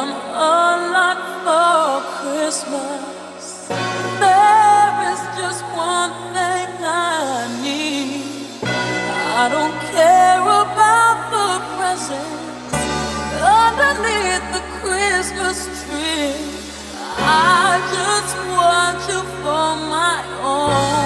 want a lot for Christmas. There is just one thing I need. I don't care about the presents underneath the Christmas tree. I just want you for my own.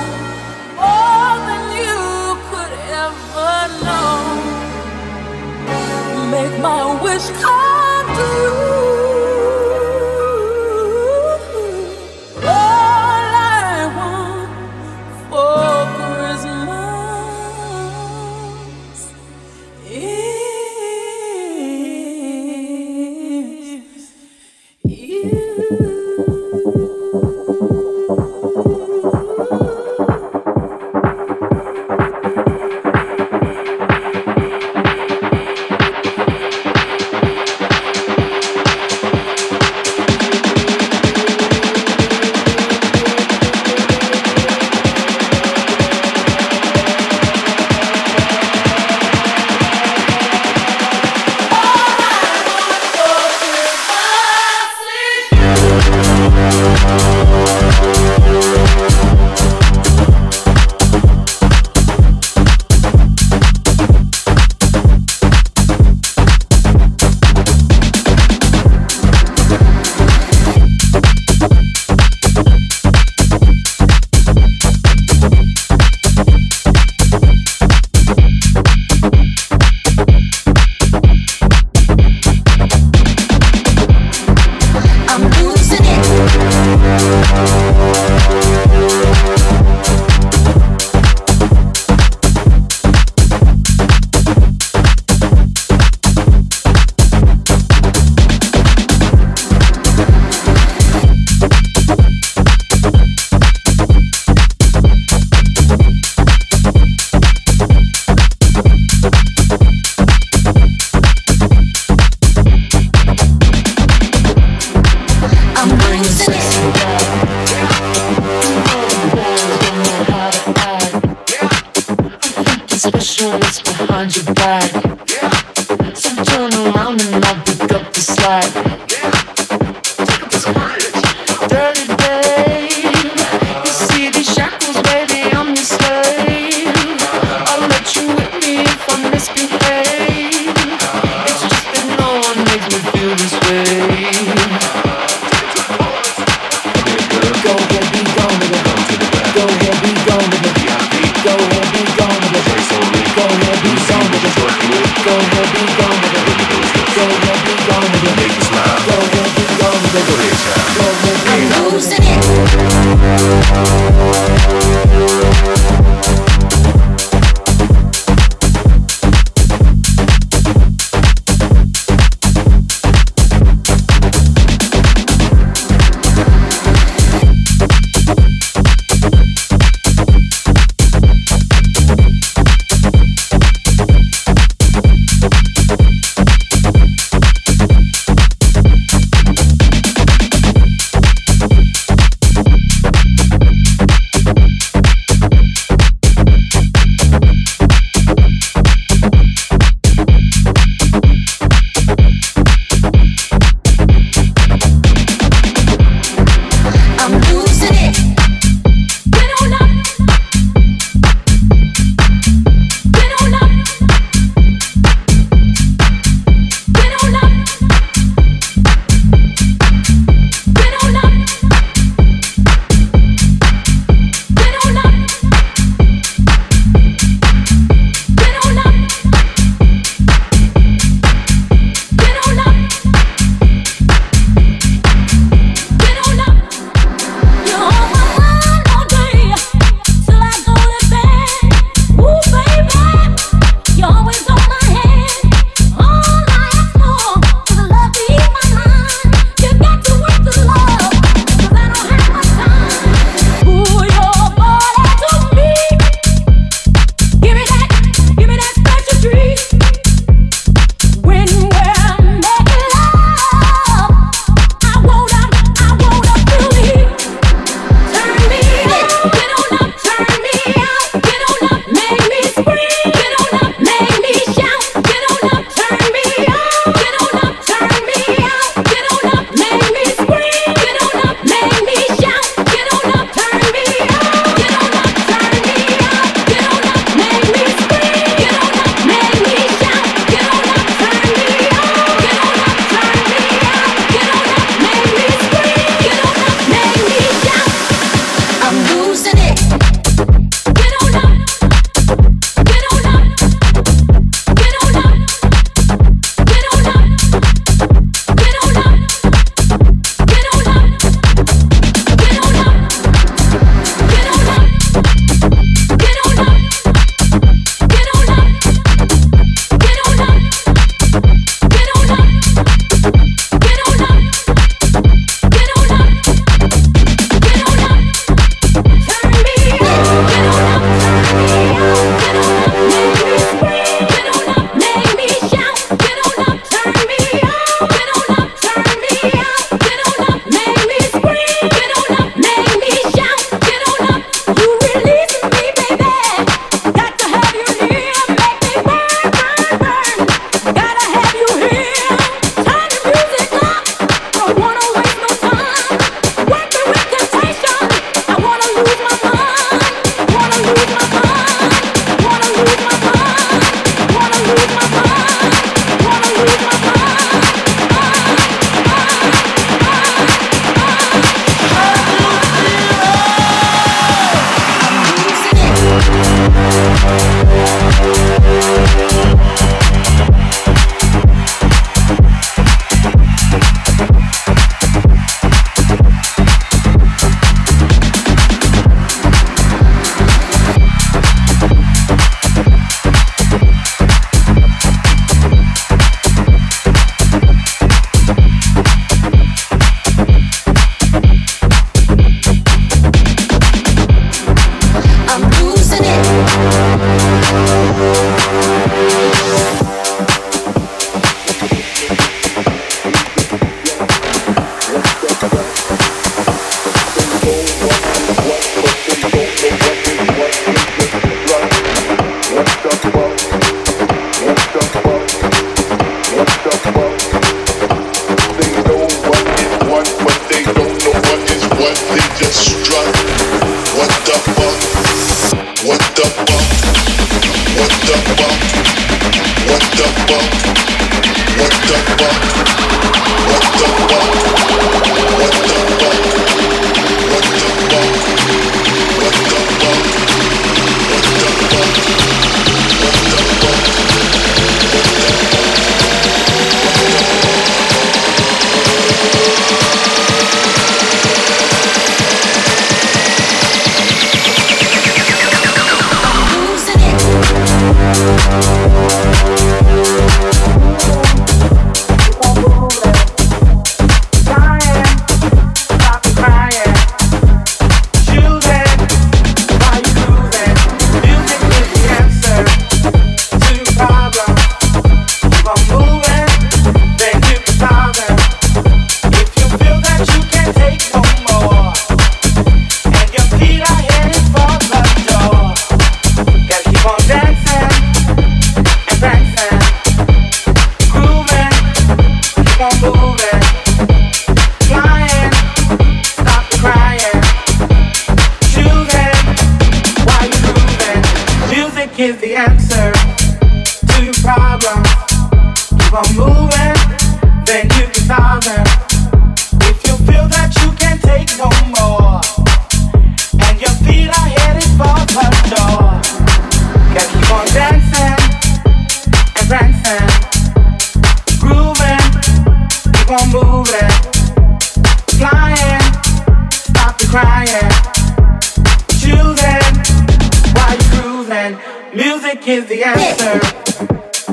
Music is the answer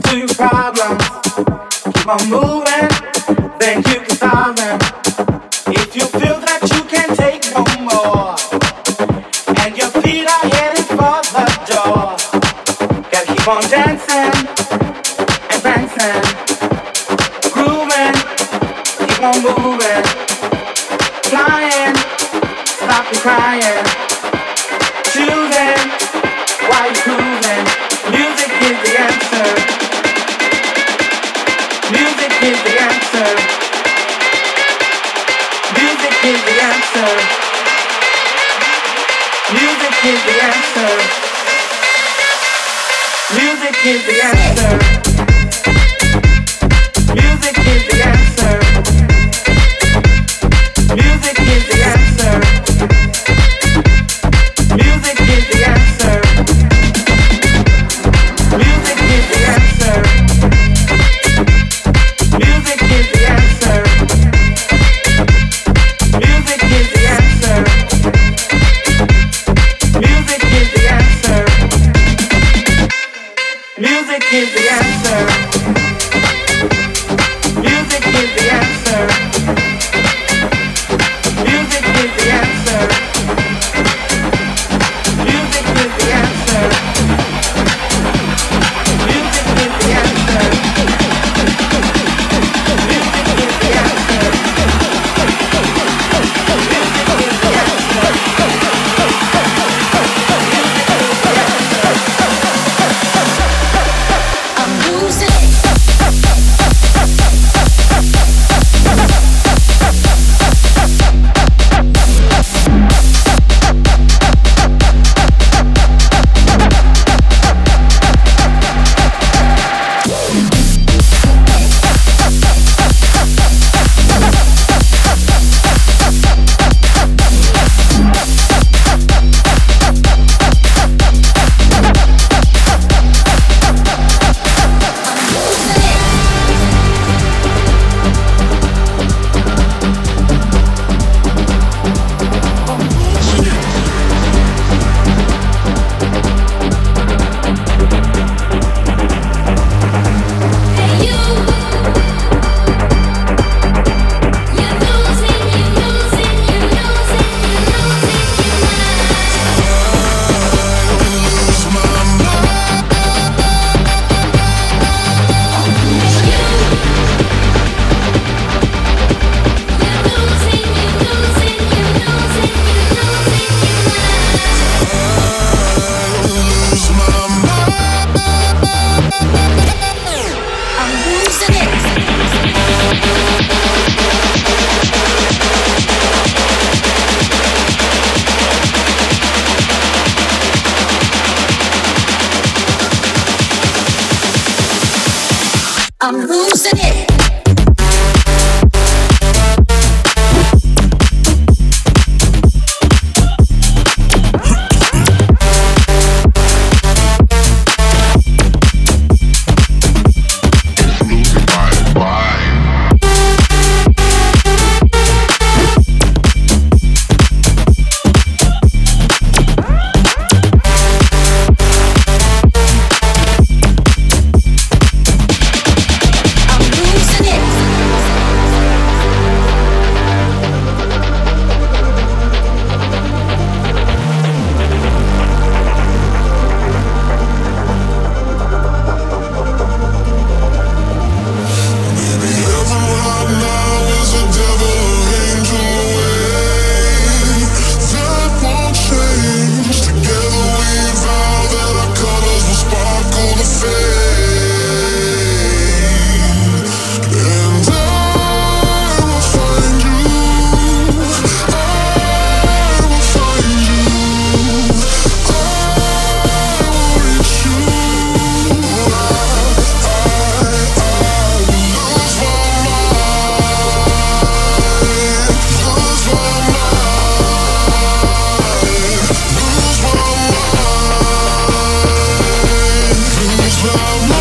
to your problems. Keep on moving, then you can solve them. If you feel that you can't take no more, and your feet are headed for the door, gotta keep on dancing. love.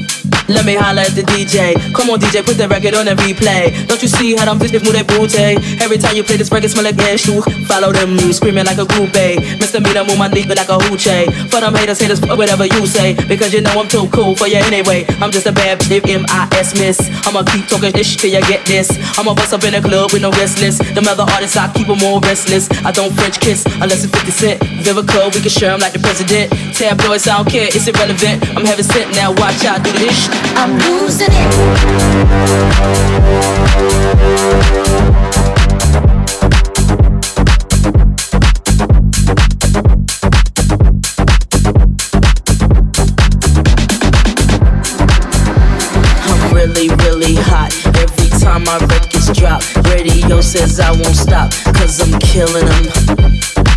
Let me holler at the DJ. Come on, DJ, put the record on and replay. Don't you see how them bitches move that booty? Every time you play this record, smell like shoe. Follow them, screaming like a groupie. Mr. Meter, move my nigga like a hoochie. For them haters, haters, fuck whatever you say. Because you know I'm too cool for you anyway. I'm just a bad bitch, M.I.S. miss. I'ma keep talking this shit till you get this. I'ma bust up in the club with no restless. Them other artists, I keep them all restless. I don't French kiss unless it's 50 cent. Vivica, we can share them like the president. Tabloids, I don't care, it's irrelevant. I'm having sent now, watch out, do this. I'm losing it. I'm really, really hot. Every time my records drop, radio says I won't stop, cause I'm killing them.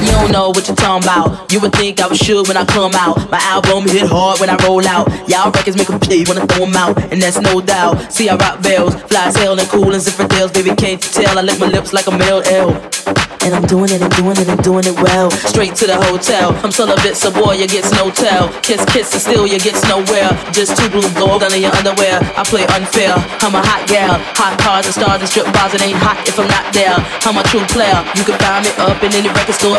You don't know what you're talking about. You would think I was sure when I come out. My album hit hard when I roll out. Y'all records make a play when I throw 'em out, and that's no doubt. See, I rock bells, fly as hell and cool and deals. Baby, can't you tell? I lick my lips like a male L. And I'm doing it, I'm doing it, I'm doing it well. Straight to the hotel. I'm celibate, so boy, you gets no tell. Kiss, kiss, and still you gets nowhere. Just two blue gold under your underwear. I play unfair. I'm a hot gal. Hot cars and stars and strip bars. It ain't hot if I'm not there. I'm a true player. You can find me up in any record store.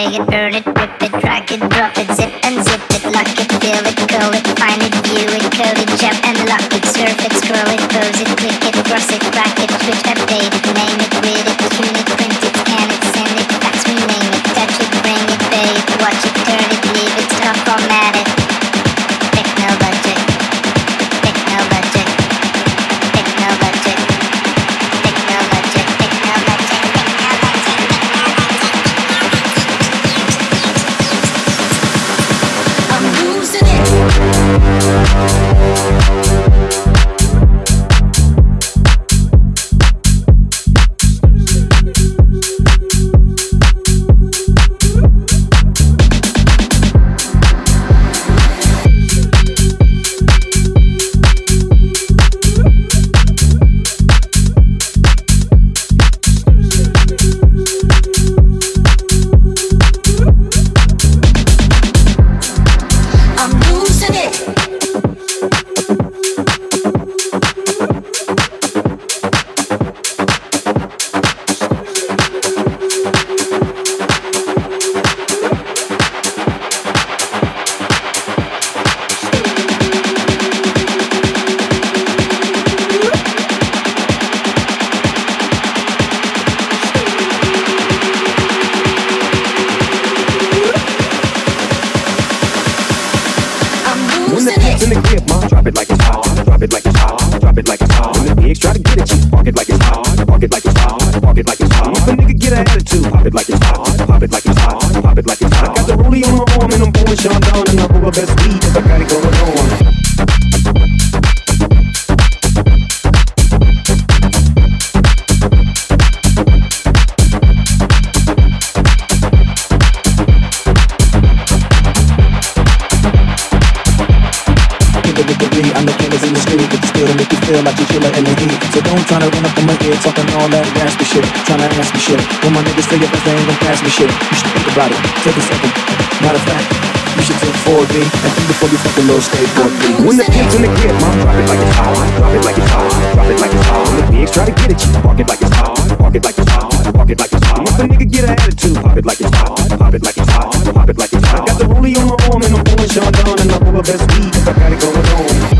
play it, burn it, rip it, drag it, drop it, zip and zip it, lock it, fill it, call it, find it, view it, code it, jump and lock it, surf it, scroll it, pose it, click it, cross it, crack it, switch, update it, name it, I got it going on. Feel like you're chiller in the heat. So don't try to run up on my talking all that shit, ask me shit. When my niggas they ain't pass me shit. You should think about it, take a second. Matter of fact, you should take 4B and think before you fucking little skateboard B. When the pimp's in the grip, mom, drop it like it's hot. Drop it like it's hot. Drop it like it's hot. When the pigs try to get at you, park it like it's hot. Park it like it's hot. Park it like it's hot. If a nigga get an attitude, pop it like it's hot. Pop it like it's hot. Pop it like it's hot. Got the rollie on my arm and I'm pouring Sean down and I'm over best weed I got it going on.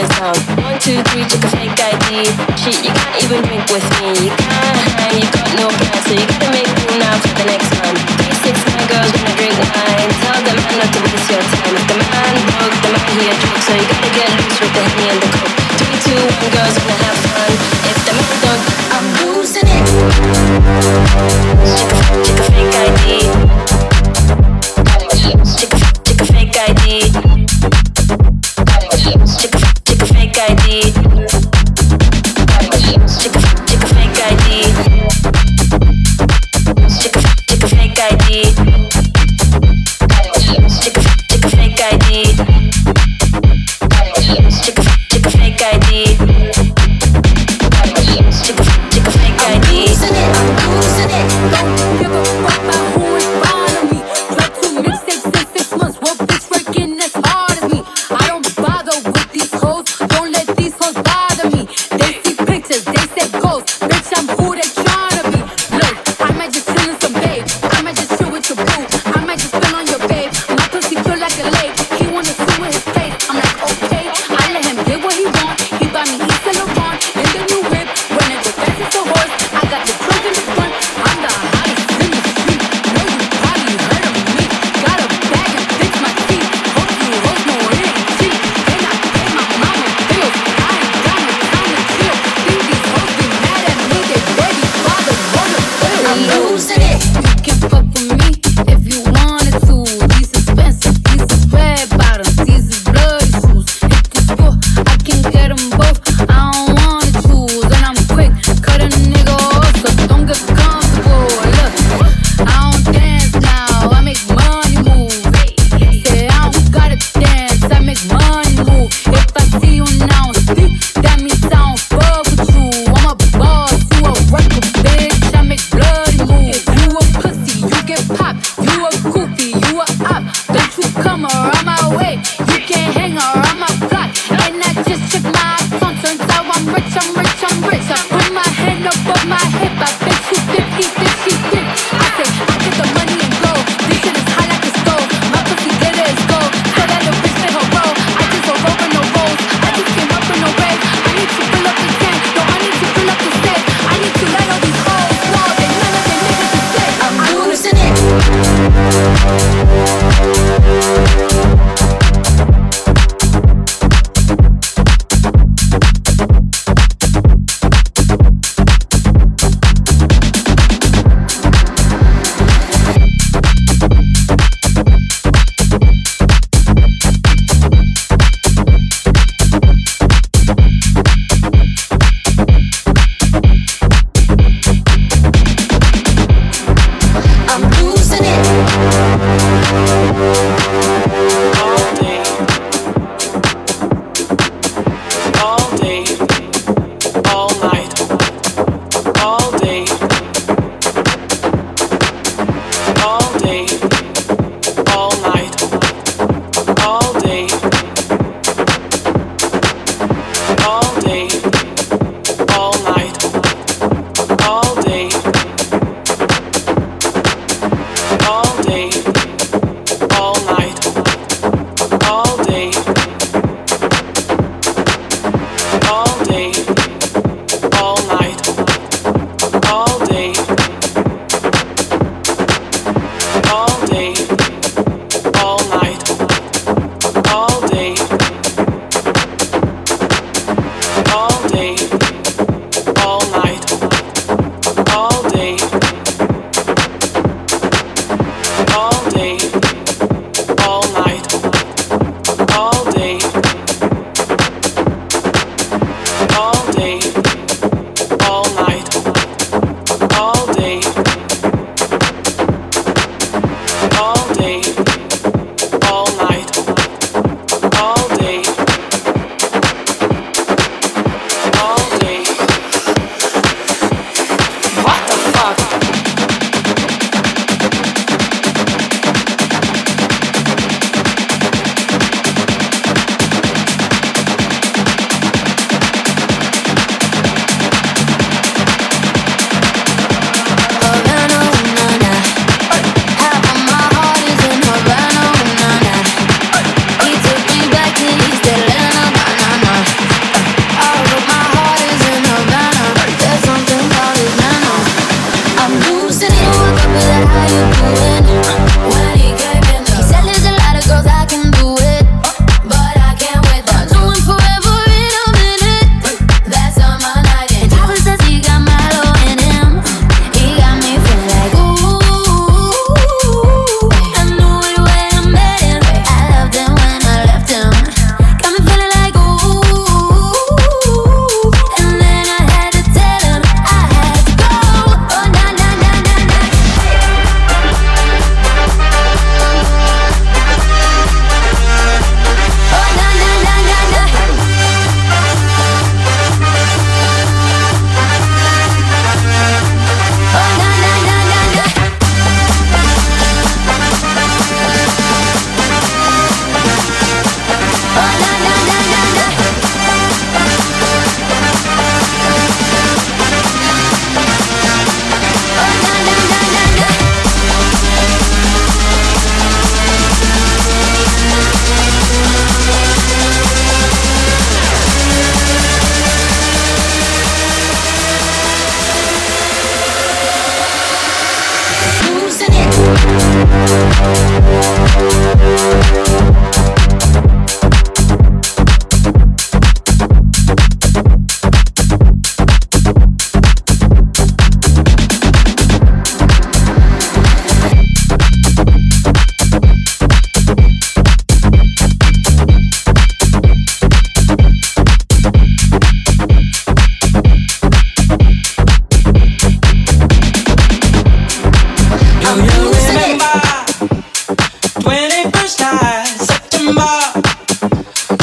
One, two, three, check a fake ID. Shit, you can't even drink with me. You can't hang, you got no plan, so you gotta make room now for the next man. Three, six, nine girls wanna drink wine. Tell the man not to waste your time. If the man broke, the man he a so you gotta get loose with the henny and the coke. Three, two, one, girls wanna have fun. I did.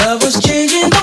Raindrop,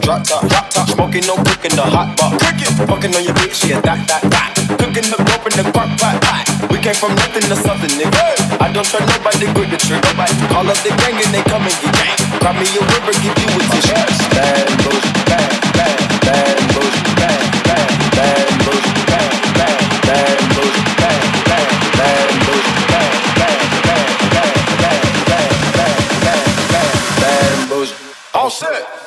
drop top, drop top, smoking no brick in the hot box. Fucking on your bitch, yeah, that, that, that. Cooking the dope in the crock pot. pot. We came from nothing to something, nigga. I don't trust nobody, grip the trigger. Nobody call up the gang and they come and get gang. Cry me a river, give you a tissue. Bad bullshit, bad, bad, bad bullshit, bad, bad, bad bullshit, bad, bad, bad bullshit, bad, bad, bad bullshit, bad, bad, bad, bad. All set.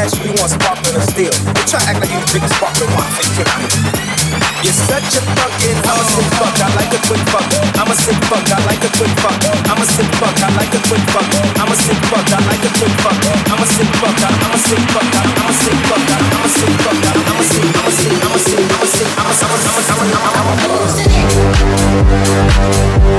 Asked you, you want sparkling or still? You try to act like you drink sparkling wine. Fake here. You're such a fucking I'm a sick fuck, I like a quick fuck. I'm a sick fuck, I like a quick fuck. I'm a sick fuck, I like a quick fuck. I'm a sick fuck, I like a quick fuck. I'm a sick fuck, I'm a sick fuck. I'm a sick fuck, I'm a sick fuck. I'm a sick, I'm a sick, I'm a sick, I'm a sick, I'm a sick, I'm a sick, I'm a sick, I'm a sick. Losing it. Yeah,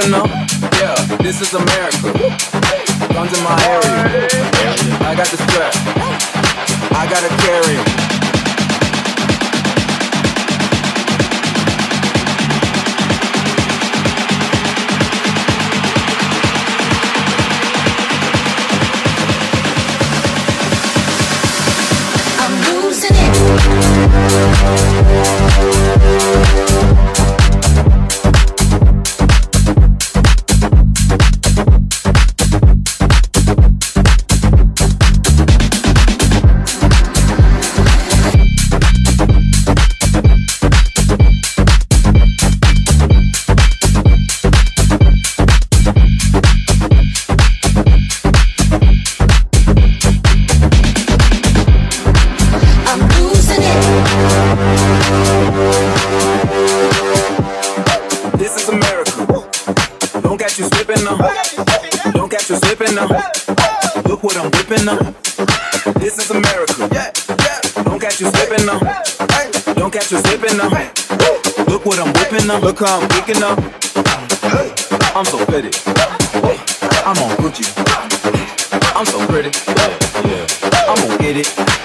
popping up. Yeah, this is America. bitch was dipping them. Look what I'm whipping up. Look how I'm kicking up. I'm so pretty. I'm on Gucci. I'm so pretty. I'm gonna get it.